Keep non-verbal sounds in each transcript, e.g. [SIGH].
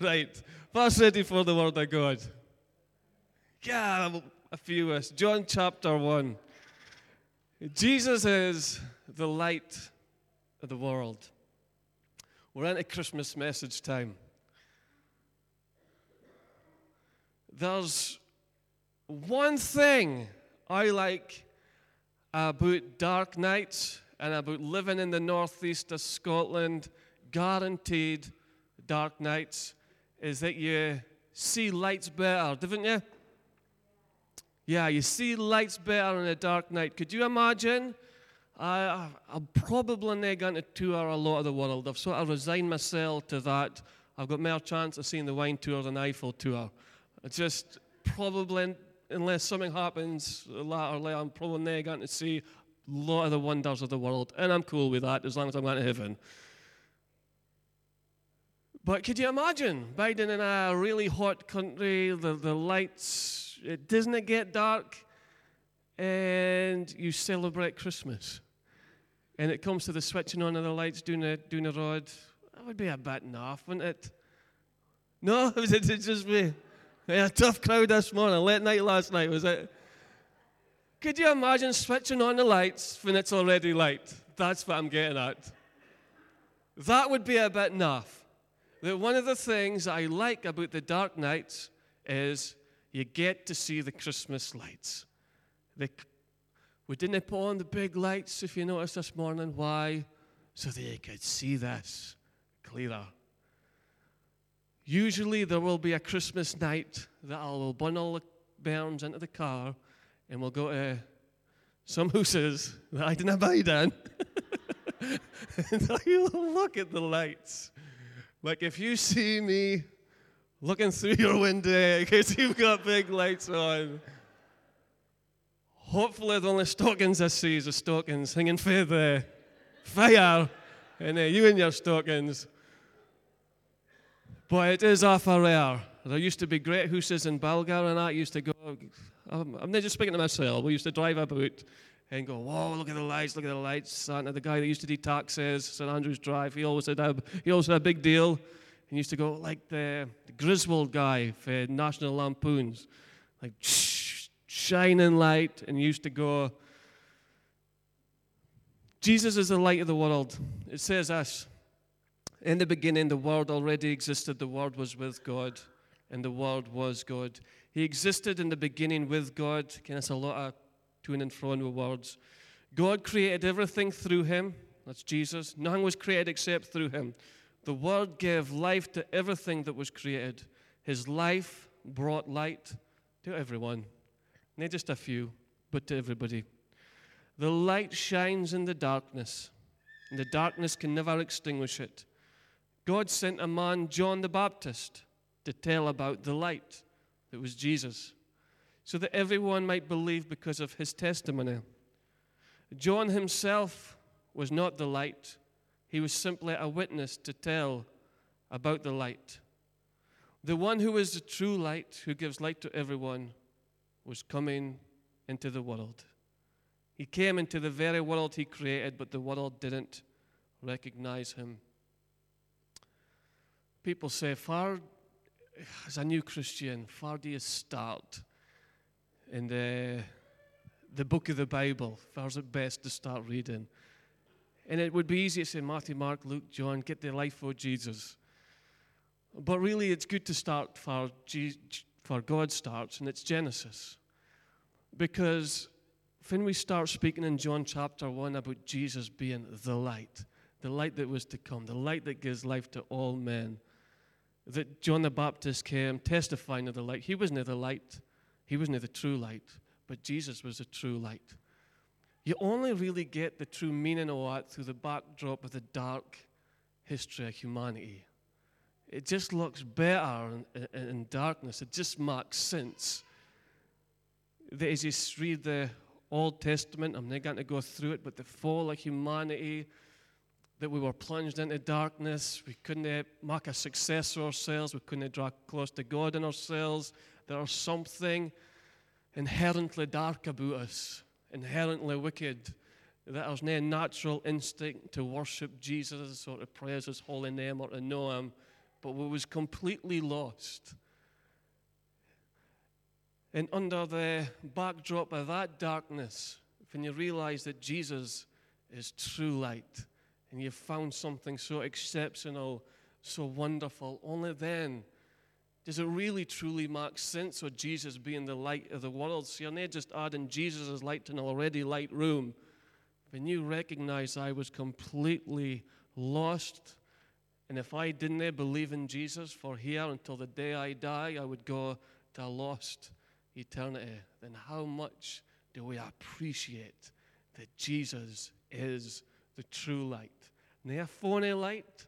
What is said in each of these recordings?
Right, first ready for the Word of God. Yeah, a few us. John chapter 1. Jesus is the light of the world. We're into Christmas message time. There's one thing I like about dark nights and about living in the northeast of Scotland, guaranteed dark nights, is that you see lights better, didn't you? Yeah, you see lights better in a dark night. Could you imagine? I, I'm probably not going to tour a lot of the world. I've sort of resigned myself to that. I've got more chance of seeing the wine tour than Eiffel tour. It's just probably, unless something happens later I'm probably not going to see a lot of the wonders of the world. And I'm cool with that as long as I'm going to heaven. But could you imagine Biden in a really hot country, the, the lights, it doesn't get dark, and you celebrate Christmas. And it comes to the switching on of the lights doing the, doing the rod. That would be a bit naff, wouldn't it? [LAUGHS] No, [LAUGHS] was it just me? Yeah, tough crowd this morning, late night last night, was it? Could you imagine switching on the lights when it's already light? That's what I'm getting at. That would be a bit naff that one of the things I like about the dark nights is you get to see the Christmas lights. We didn't put on the big lights, if you noticed this morning. Why? So they could see this clearer. Usually there will be a Christmas night that I will bundle the bairns into the car and we'll go to some houses that I didn't buy in. [LAUGHS] and I [LAUGHS] look at the lights like if you see me looking through your window because you've got big lights on, hopefully the only stockings I see is the stockings hanging for the fire, and uh, you and your stockings. But it is awful rare. There used to be great houses in Bulgar and I used to go. I'm, I'm not just speaking to myself. We used to drive about and go, whoa, look at the lights, look at the lights. Santa, the guy that used to do taxis, St Andrews Drive, he always had a, he always had a big deal. He used to go like the, the Griswold guy for National Lampoons, like shining light, and used to go, Jesus is the light of the world. It says us. In the beginning, the world already existed. The world was with God, and the world was God. He existed in the beginning with God. Can that's a lot of to and fro with words. God created everything through him. That's Jesus. Nothing was created except through him. The Word gave life to everything that was created. His life brought light to everyone. Not just a few, but to everybody. The light shines in the darkness, and the darkness can never extinguish it. God sent a man, John the Baptist, to tell about the light that was Jesus so that everyone might believe because of his testimony. John himself was not the light, he was simply a witness to tell about the light. The one who is the true light, who gives light to everyone, was coming into the world. He came into the very world he created, but the world didn't recognize him. People say, Far, as a new Christian, far do you start? In the, the book of the Bible. Where's it best to start reading? And it would be easy to say Matthew, Mark, Luke, John, get the life of Jesus. But really, it's good to start for, for God starts, and it's Genesis. Because when we start speaking in John chapter 1 about Jesus being the light, the light that was to come, the light that gives life to all men, that John the Baptist came testifying of the light. He wasn't the light, he wasn't the true light, but Jesus was the true light. You only really get the true meaning of that through the backdrop of the dark history of humanity. It just looks better in, in, in darkness. It just makes sense. That as you read the Old Testament, I'm not going to go through it, but the fall of humanity, that we were plunged into darkness, we couldn't eh, make a success of ourselves, we couldn't draw close to God in ourselves, there's something inherently dark about us, inherently wicked, that there's no natural instinct to worship Jesus or to praise his holy name or to know him but we was completely lost. And under the backdrop of that darkness, when you realize that Jesus is true light, and you've found something so exceptional, so wonderful, only then does it really truly make sense of Jesus being the light of the world. So you're not just adding Jesus as light to an already light room. When you recognize I was completely lost, and if I didn't believe in Jesus for here until the day I die, I would go to a lost eternity, then how much do we appreciate that Jesus is the true light? Not a phony light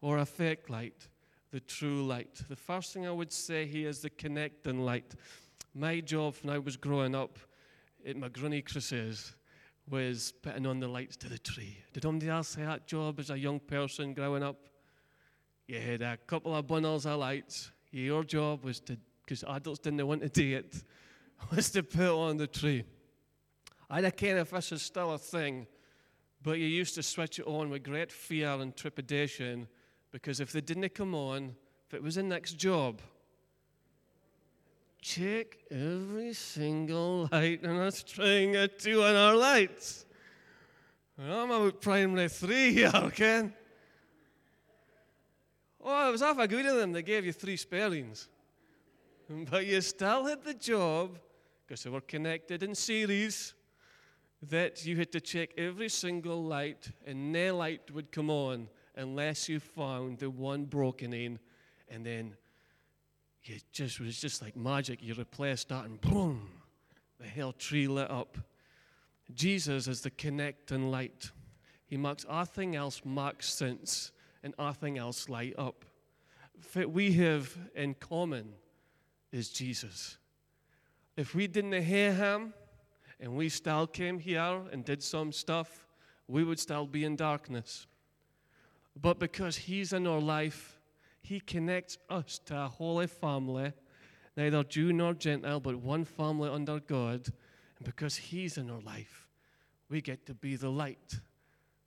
or a fake light, the true light. The first thing I would say here is the connecting light. My job when I was growing up at McGrunney Crusades was putting on the lights to the tree. Did anybody else have that job as a young person growing up? You had a couple of bundles of lights. Your job was to, because adults didn't want to do it, [LAUGHS] was to put on the tree. I don't care if this is still a thing, but you used to switch it on with great fear and trepidation because if they didn't come on, if it was the next job, check every single light on a string of two on our lights. I'm about primary three [LAUGHS] here, Ken. Oh, it was half a good of them. They gave you three spellings. [LAUGHS] But you still had the job, because they were connected in series, that you had to check every single light, and no light would come on unless you found the one broken in, and then you just it was just like magic. You replaced that, and boom, the whole tree lit up. Jesus is the connecting light. He makes everything else make sense and everything else light up. What we have in common is Jesus. If we didn't hear him and we still came here and did some stuff, we would still be in darkness. But because He's in our life, He connects us to a holy family, neither Jew nor Gentile, but one family under God. And because He's in our life, we get to be the light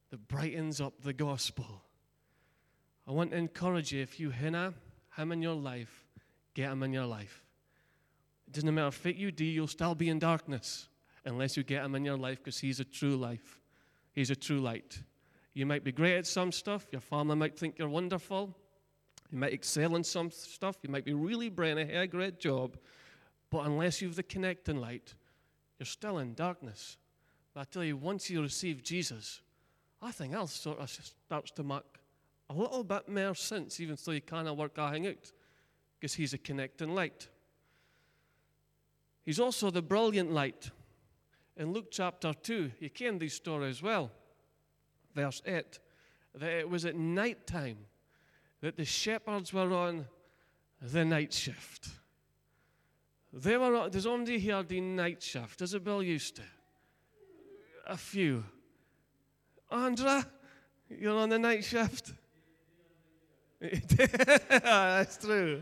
that brightens up the gospel. I want to encourage you if you hina Him in your life, get Him in your life. It doesn't matter if you do, you'll still be in darkness unless you get Him in your life because He's a true life. He's a true light. You might be great at some stuff. Your family might think you're wonderful. You might excel in some stuff. You might be really brilliant, a great job. But unless you have the connecting light, you're still in darkness. But I tell you, once you receive Jesus, everything else sort of starts to make a little bit more sense, even though you of work everything out, because He's a connecting light. He's also the brilliant light. In Luke chapter 2, you can these stories well verse 8, that it was at night time that the shepherds were on the night shift. They were on, there's only here the night shift. Isabel used to. A few. Andra, you're on the night shift. [LAUGHS] That's true.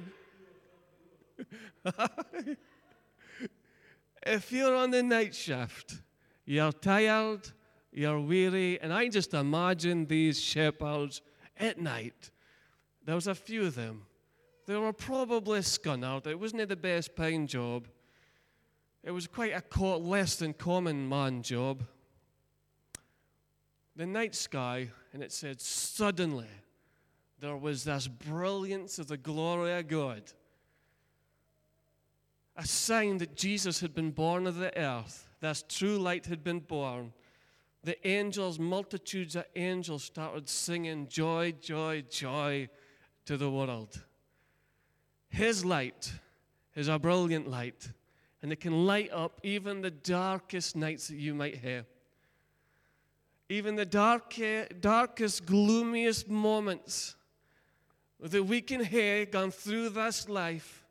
[LAUGHS] if you're on the night shift, you're tired, you're weary. And I just imagine these shepherds at night. There was a few of them. They were probably scunnered. It wasn't the best paying job. It was quite a less than common man job. The night sky, and it said, suddenly there was this brilliance of the glory of God. A sign that Jesus had been born of the earth, this true light had been born the angels, multitudes of angels, started singing joy, joy, joy to the world. His light is a brilliant light, and it can light up even the darkest nights that you might have. Even the dark, darkest, gloomiest moments that we can have gone through this life.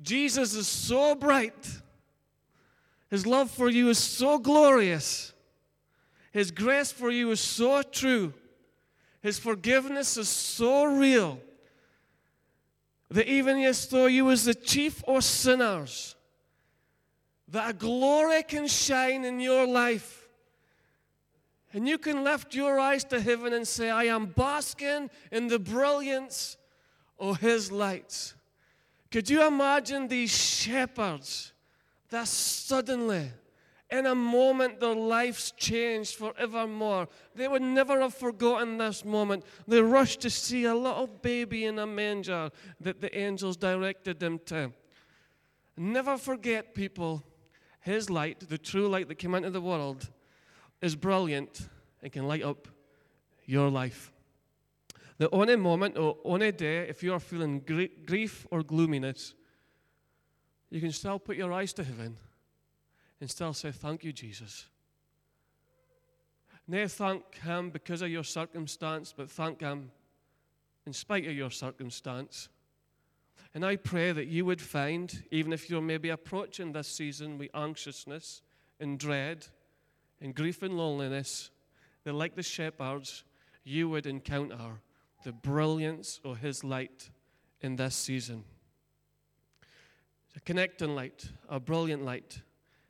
Jesus is so bright. His love for you is so glorious his grace for you is so true. His forgiveness is so real that even as though you was the chief of sinners, that a glory can shine in your life. And you can lift your eyes to heaven and say, I am basking in the brilliance of his light. Could you imagine these shepherds that suddenly, in a moment, their lives changed forevermore? They would never have forgotten this moment. They rushed to see a little baby in a manger that the angels directed them to. Never forget, people, his light, the true light that came into the world, is brilliant and can light up your life. The only moment or only day, if you are feeling grief or gloominess, you can still put your eyes to heaven and still say, Thank you, Jesus. Nay, thank Him because of your circumstance, but thank Him in spite of your circumstance. And I pray that you would find, even if you're maybe approaching this season with anxiousness and dread and grief and loneliness, that like the shepherds, you would encounter the brilliance of His light in this season. It's a connecting light, a brilliant light.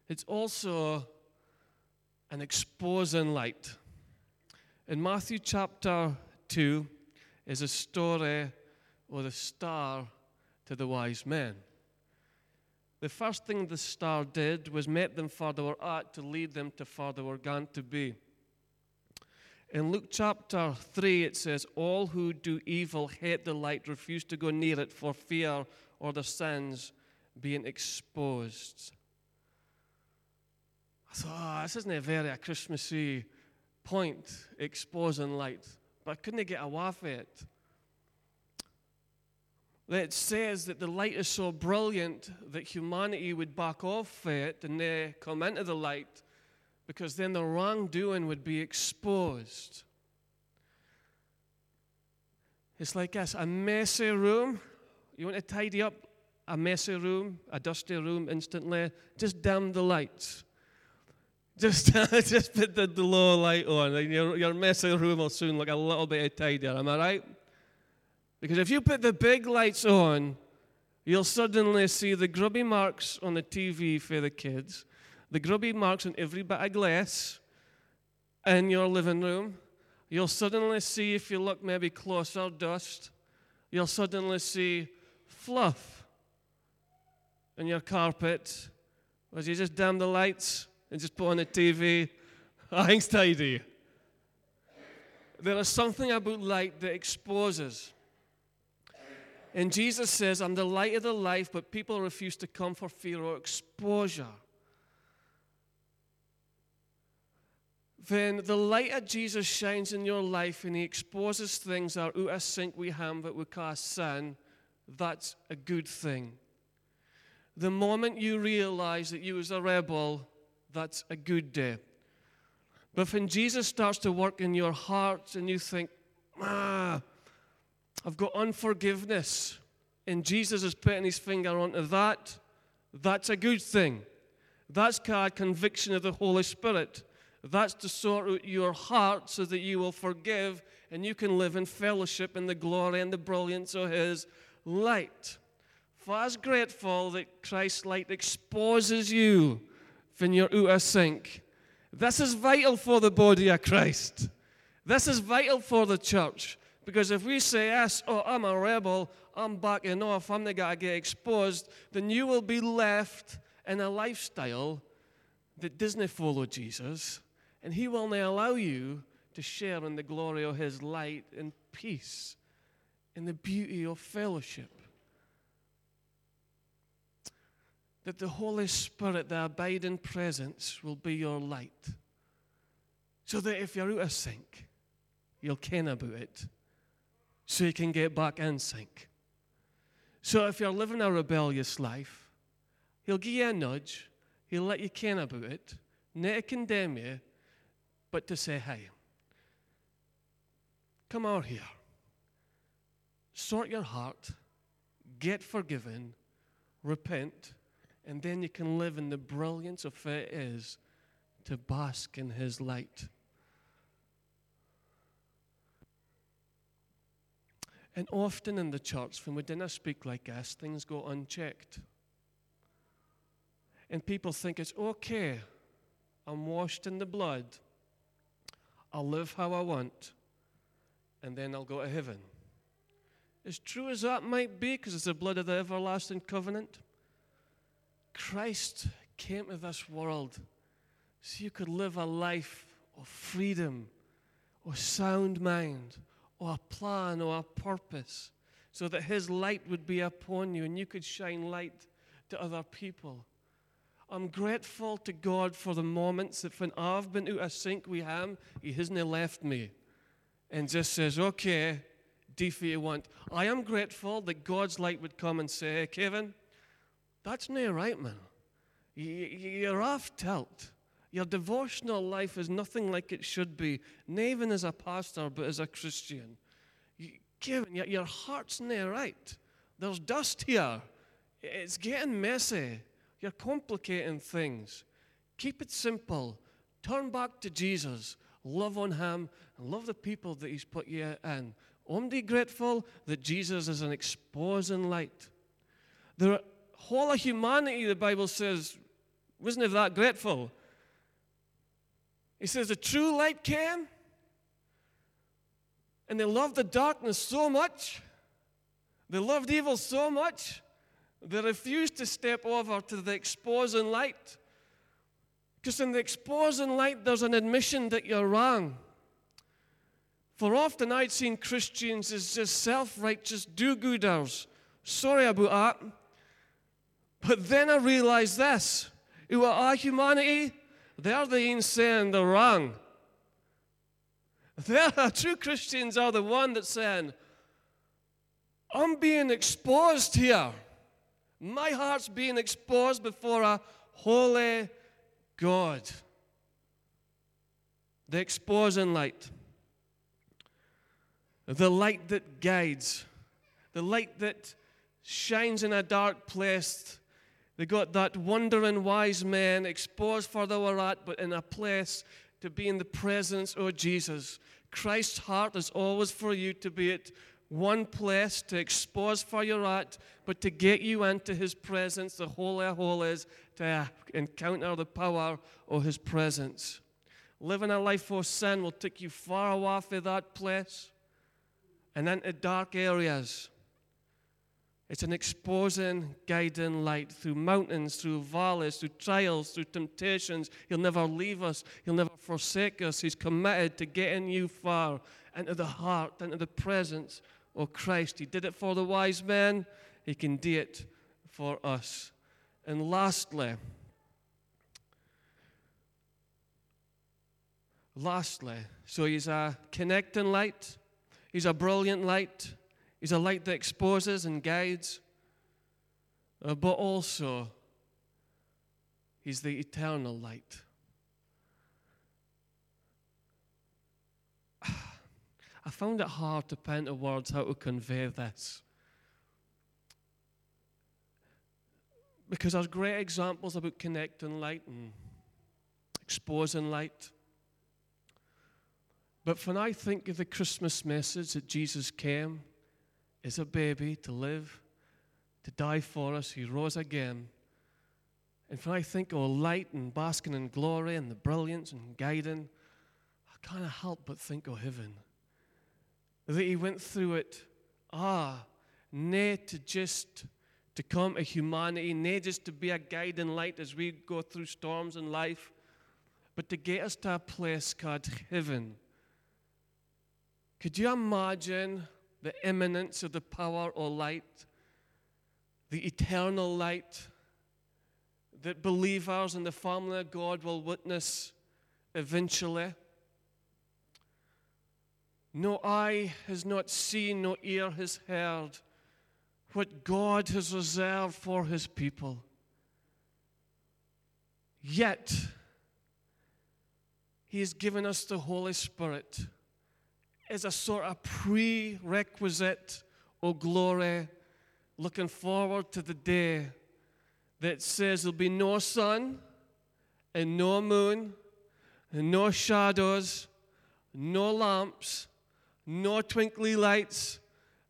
It's also an exposing light. In Matthew chapter 2 is a story of the star to the wise men. The first thing the star did was met them far they were at to lead them to far they were going to be. In Luke chapter 3, it says, All who do evil hate the light, refuse to go near it for fear or their sins being exposed. I thought, oh, this isn't a very Christmassy point, exposing light. But I couldn't get away from it. It says that the light is so brilliant that humanity would back off it and they come into the light because then the wrongdoing would be exposed. It's like this a messy room. You want to tidy up a messy room, a dusty room instantly? Just dim the lights. Just, [LAUGHS] just put the, the low light on, and your, your messy room will soon look a little bit tidier. Am I right? Because if you put the big lights on, you'll suddenly see the grubby marks on the TV for the kids the grubby marks on every bit of glass in your living room. You'll suddenly see, if you look maybe closer, dust. You'll suddenly see fluff in your carpet. As you just dim the lights and just put on the TV, everything's tidy. There is something about light that exposes. And Jesus says, I'm the light of the life, but people refuse to come for fear of exposure. then the light of Jesus shines in your life and he exposes things that are out of sync with him that we cast sin, that's a good thing. The moment you realize that you was a rebel, that's a good day. But when Jesus starts to work in your heart and you think, ah, I've got unforgiveness, and Jesus is putting his finger onto that, that's a good thing. That's called conviction of the Holy Spirit. That's to sort out your heart so that you will forgive and you can live in fellowship in the glory and the brilliance of His light. For I was grateful that Christ's light exposes you when you're out of sync. This is vital for the body of Christ. This is vital for the church. Because if we say, yes, oh, I'm a rebel, I'm backing off, I'm not going to get exposed, then you will be left in a lifestyle that doesn't follow Jesus and He will now allow you to share in the glory of His light and peace, in the beauty of fellowship. That the Holy Spirit, the abiding presence, will be your light. So that if you're out of sync, you'll ken about it. So you can get back in sync. So if you're living a rebellious life, He'll give you a nudge, He'll let you ken about it, not to condemn you, but to say, hey, come out here, sort your heart, get forgiven, repent, and then you can live in the brilliance of it is to bask in His light. And often in the church, when we didn't speak like this, things go unchecked. And people think it's okay. I'm washed in the blood. I'll live how I want, and then I'll go to heaven. as true as that might be, because it's the blood of the everlasting covenant, Christ came to this world so you could live a life of freedom, or sound mind, or a plan, or a purpose, so that His light would be upon you and you could shine light to other people. I'm grateful to God for the moments that when I've been out of sync with Him, He hasn't left me and just says, okay, do for you want. I am grateful that God's light would come and say, hey, Kevin, that's not right, man. You're off tilt. Your devotional life is nothing like it should be, not even as a pastor, but as a Christian. Kevin, your heart's not right. There's dust here. It's getting messy. You're complicating things. Keep it simple. Turn back to Jesus. Love on Him and love the people that He's put you in. Only grateful that Jesus is an exposing light. The whole of humanity, the Bible says, wasn't it that grateful. He says, The true light came, and they loved the darkness so much, they loved evil so much, they refused to step over to the exposing light. Because in the exposing light, there's an admission that you're wrong. For often I'd seen Christians as just self righteous do gooders. Sorry about that. But then I realized this who are humanity, they're the insane, they're wrong. They're, [LAUGHS] true Christians are the one that's saying, I'm being exposed here. My heart's being exposed before a holy God. The exposing light. The light that guides. The light that shines in a dark place. They got that wandering wise man exposed for they were at, but in a place to be in the presence of Jesus. Christ's heart is always for you to be at one place to expose for your at, but to get you into his presence, the Holy of Holies, to encounter the power of his presence. Living a life of sin will take you far away from that place and into dark areas. It's an exposing, guiding light through mountains, through valleys, through trials, through temptations. He'll never leave us, He'll never forsake us. He's committed to getting you far into the heart, into the presence or Christ. He did it for the wise men, He can do it for us. And lastly, lastly, so He's a connecting light, He's a brilliant light, He's a light that exposes and guides, uh, but also He's the eternal light. [SIGHS] I found it hard to pen to words how to convey this. Because there's great examples about connecting light and exposing light. But when I think of the Christmas message that Jesus came as a baby to live, to die for us, he rose again. And when I think of light and basking in glory and the brilliance and guiding, I can't help but think of heaven that he went through it. Ah, nay to just to come to humanity, nay just to be a guiding light as we go through storms in life, but to get us to a place called heaven. Could you imagine the imminence of the power or light, the eternal light that believers in the family of God will witness eventually? No eye has not seen, no ear has heard what God has reserved for his people. Yet, he has given us the Holy Spirit as a sort of prerequisite of glory, looking forward to the day that says there'll be no sun and no moon and no shadows, no lamps no twinkly lights,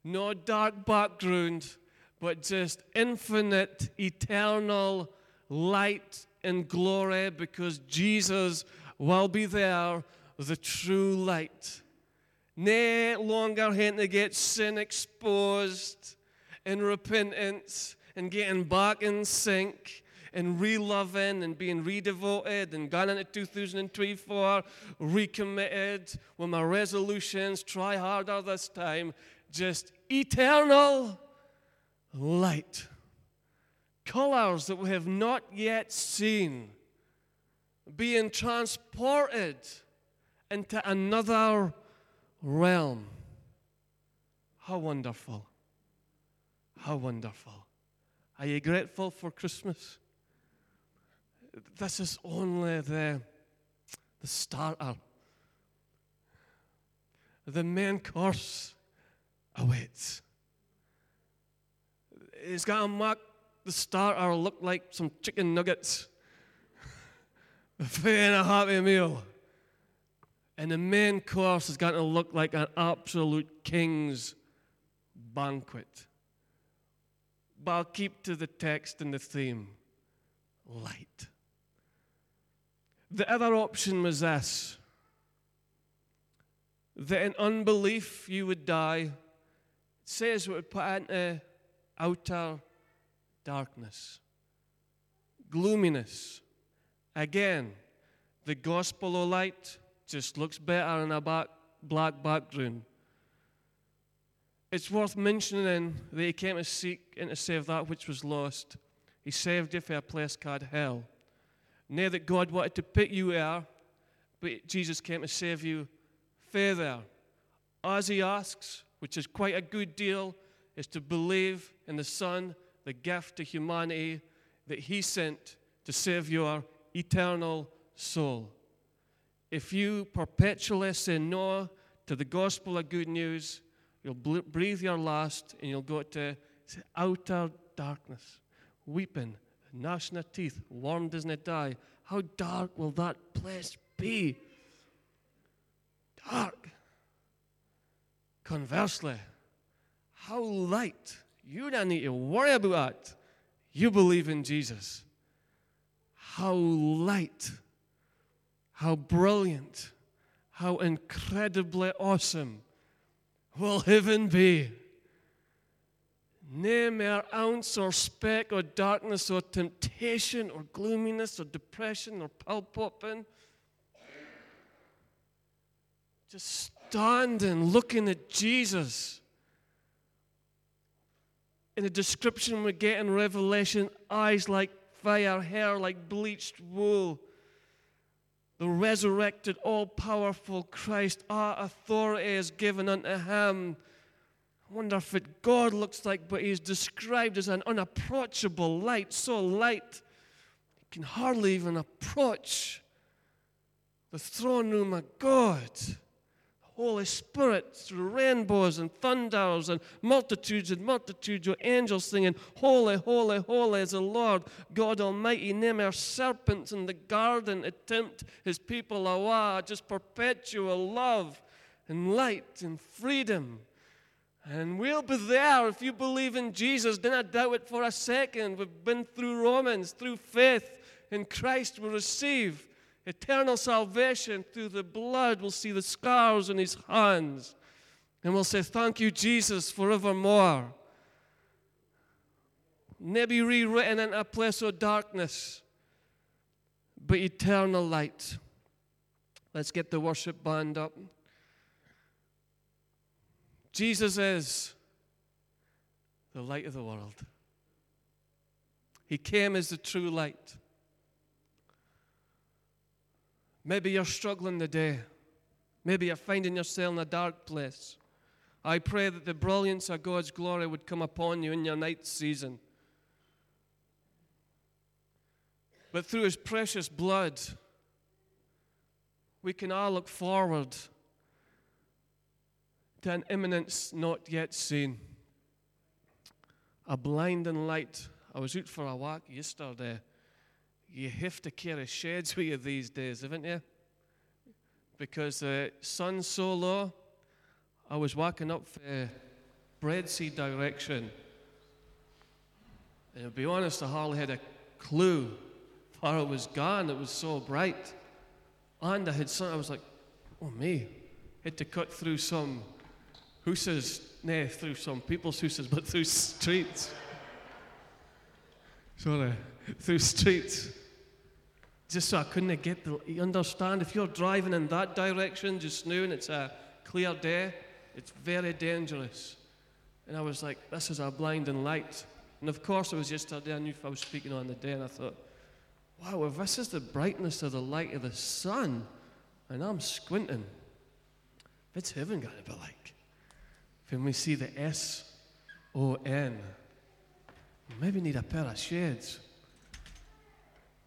no dark background, but just infinite, eternal light and glory because Jesus will be there, the true light. No longer having to get sin exposed in repentance and getting back in sync and re-loving and being redevoted and gone into 2024 recommitted with my resolutions try harder this time. Just eternal light. Colors that we have not yet seen being transported into another realm how wonderful how wonderful are you grateful for christmas this is only the, the starter. The main course awaits. It's got to make the starter look like some chicken nuggets, [LAUGHS] a fair and a happy meal. And the main course is going to look like an absolute king's banquet. But I'll keep to the text and the theme light. The other option was this that in unbelief you would die. It says it would put into outer darkness, gloominess. Again, the gospel of light just looks better in a back, black background. It's worth mentioning that he came to seek and to save that which was lost. He saved you for a place called hell. Now that God wanted to put you there, but Jesus came to save you further. As he asks, which is quite a good deal, is to believe in the Son, the gift to humanity that he sent to save your eternal soul. If you perpetually say no to the gospel of good news, you'll breathe your last and you'll go to outer darkness, weeping gnashing of teeth, worm doesn't die. How dark will that place be? Dark. Conversely, how light. You don't need to worry about that. You believe in Jesus. How light, how brilliant, how incredibly awesome will heaven be? no mere ounce or speck or darkness or temptation or gloominess or depression or pill popping. Just standing looking at Jesus. In the description we get in Revelation, eyes like fire, hair like bleached wool. The resurrected, all powerful Christ, our authority is given unto him I wonder if it God looks like, but he's described as an unapproachable light, so light you can hardly even approach the throne room of God. Holy Spirit through rainbows and thunders and multitudes and multitudes of angels singing, Holy, holy, holy is the Lord God Almighty. Name our serpents in the garden to tempt his people away. Just perpetual love and light and freedom. And we'll be there if you believe in Jesus. Do not doubt it for a second. We've been through Romans, through faith in Christ, we receive eternal salvation through the blood. We'll see the scars on his hands. And we'll say, Thank you, Jesus, forevermore. Maybe rewritten in a place of darkness, but eternal light. Let's get the worship band up. Jesus is the light of the world. He came as the true light. Maybe you're struggling today. Maybe you're finding yourself in a dark place. I pray that the brilliance of God's glory would come upon you in your night season. But through His precious blood, we can all look forward to an imminence not yet seen. A blinding light. I was out for a walk yesterday. You have to carry shades with you these days, haven't you? Because uh, the sun's so low. I was walking up uh, the Breadsea direction. And to be honest, I hardly had a clue where it was gone. It was so bright. And I had some, I was like, oh me, had to cut through some houses, nah, through some people's houses, [LAUGHS] but through streets. Sorry, [LAUGHS] through streets. Just so I couldn't get the. You understand? If you're driving in that direction just now and it's a clear day, it's very dangerous. And I was like, this is a blinding light. And of course, it was yesterday. I knew if I was speaking on the day, and I thought, wow, if this is the brightness of the light of the sun, and I'm squinting, what's heaven going to be like? When we see the S O N, maybe need a pair of shades.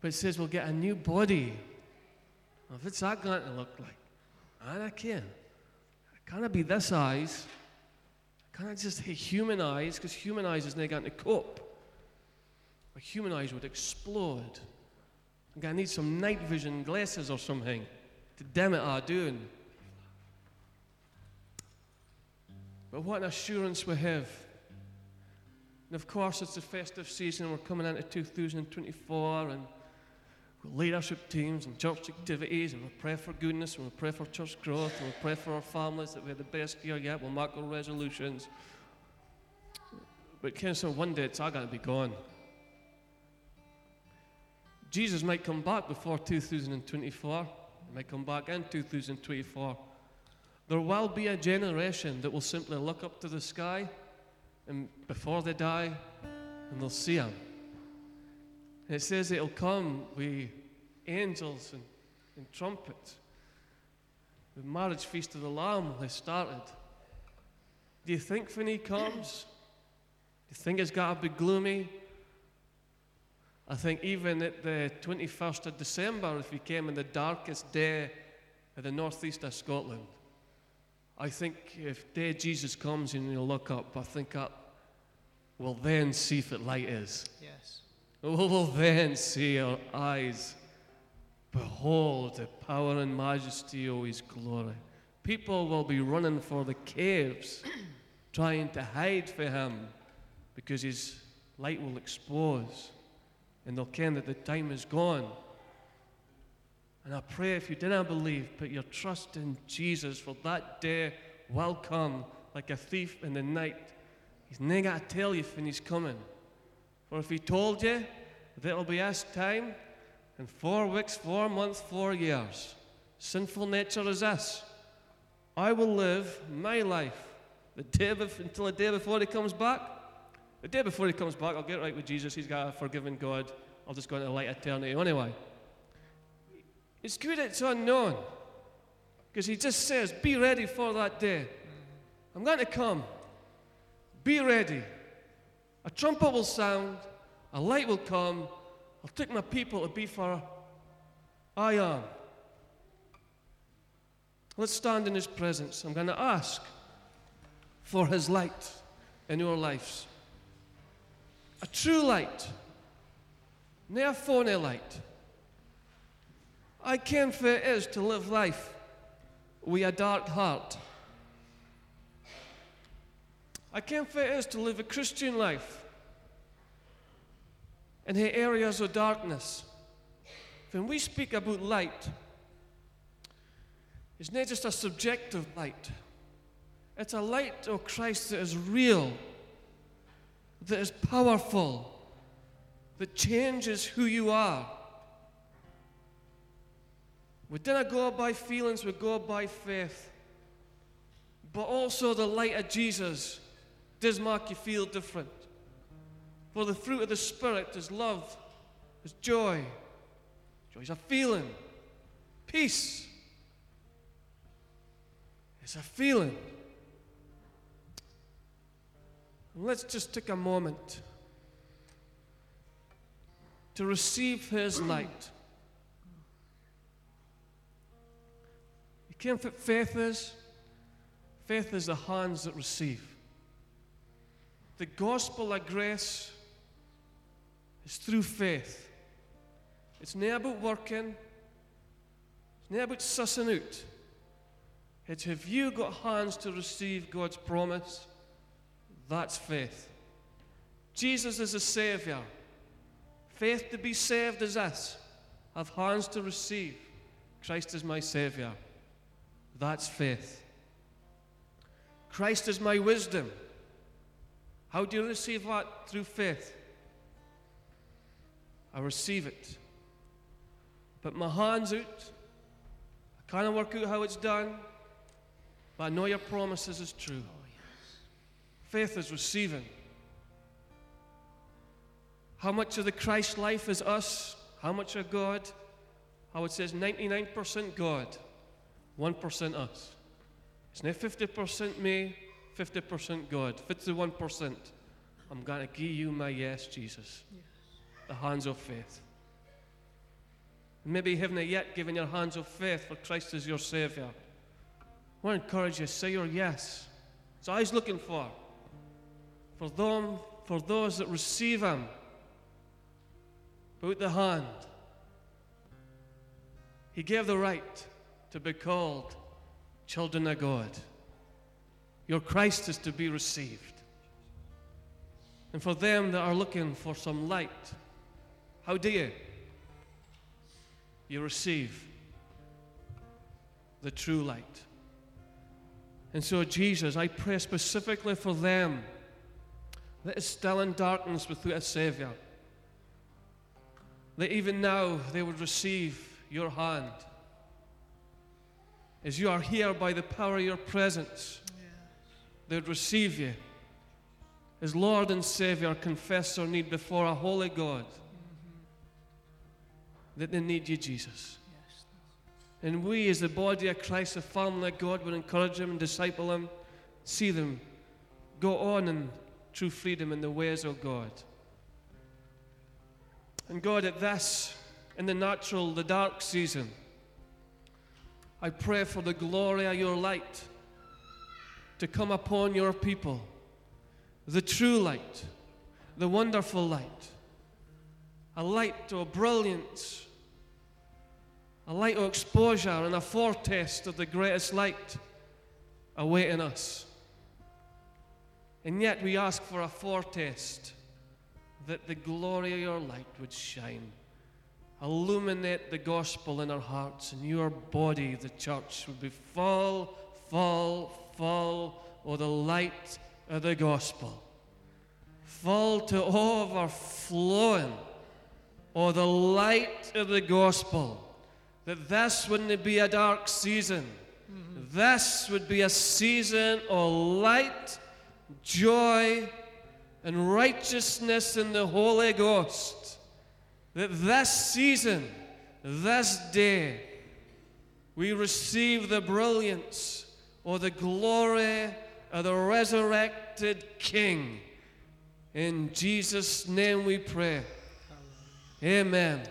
But it says we'll get a new body. Well, what's that going to look like? I can. Can it be this eyes? Can I just say human eyes? Because human eyes is not going to cope. But human eyes would explode. I'm going to need some night vision glasses or something to damn it are doing. But what an assurance we have. And of course, it's the festive season. We're coming into 2024 and leadership teams and church activities, and we pray for goodness, and we pray for church growth, and we pray for our families that we have the best year yet. We'll mark our resolutions. But kind of one day it's all going to be gone. Jesus might come back before 2024. He might come back in 2024. There will be a generation that will simply look up to the sky and before they die, and they'll see him. And it says it'll come with angels and, and trumpets. The marriage feast of the Lamb has started. Do you think when he comes, do you think it's got to be gloomy? I think even at the 21st of December, if he came in the darkest day of the northeast of Scotland, I think if day Jesus comes and you look up, I think I will then see if it light is. Yes. Will then see our eyes behold the power and majesty of his glory. People will be running for the caves, [CLEARS THROAT] trying to hide for him, because his light will expose, and they'll ken that the time is gone. And I pray if you didn't believe, put your trust in Jesus, for that day will come like a thief in the night. He's not going to tell you when he's coming. For if he told you that it'll be his time, in four weeks, four months, four years, sinful nature is this. I will live my life the day until the day before he comes back. The day before he comes back, I'll get right with Jesus. He's got a forgiving God. I'll just go into light eternity anyway. It's good it's unknown. Because he just says, Be ready for that day. I'm going to come. Be ready. A trumpet will sound, a light will come. I'll take my people to be for I am. Let's stand in his presence. I'm going to ask for his light in your lives. A true light, not phony light. I can for it is to live life with a dark heart. I can for it is to live a Christian life in the areas of darkness. When we speak about light, it's not just a subjective light. It's a light of Christ that is real, that is powerful, that changes who you are. We didn't go by feelings, we go by faith. But also the light of Jesus does make you feel different. For the fruit of the Spirit is love, is joy. Joy is a feeling. Peace. It's a feeling. Let's just take a moment to receive His light. You can't fit faith is. Faith is the hands that receive. The gospel of grace is through faith. It's not about working, it's not about sussing out. It's have you got hands to receive God's promise? That's faith. Jesus is a Savior. Faith to be saved is this. Have hands to receive. Christ is my Savior. That's faith. Christ is my wisdom. How do you receive that? Through faith. I receive it. Put my hands out. I can't work out how it's done, but I know your promises is true. Oh, faith is receiving. How much of the Christ life is us? How much of God? How it says 99% God, 1% us. It's not 50% me, 50% God. 51%. I'm going to give you my yes, Jesus. The hands of faith. Maybe you haven't yet given your hands of faith for Christ as your Savior. I want to encourage you, say your yes. That's all He's looking for. For them, for those that receive Him, put the hand. He gave the right to be called children of God. Your Christ is to be received. And for them that are looking for some light, how do you? You receive the true light. And so, Jesus, I pray specifically for them that is still in darkness without a Savior. That even now they would receive your hand. As you are here by the power of your presence, they would receive you as Lord and Savior, confess their need before a holy God. That they need you, Jesus. And we, as the body of Christ, the family of God, would encourage them, and disciple them, see them go on in true freedom in the ways of God. And God, at this, in the natural, the dark season, I pray for the glory of your light to come upon your people. The true light, the wonderful light, a light of brilliance, a light of exposure, and a foretaste of the greatest light awaiting us. And yet we ask for a foretaste that the glory of your light would shine. Illuminate the gospel in our hearts, and your body, the church, would be full, full, full of the light of the gospel. Full to overflowing of the light of the gospel. That this wouldn't be a dark season. This would be a season of light, joy, and righteousness in the Holy Ghost. That this season, this day, we receive the brilliance or the glory of the resurrected King. In Jesus' name we pray. Amen.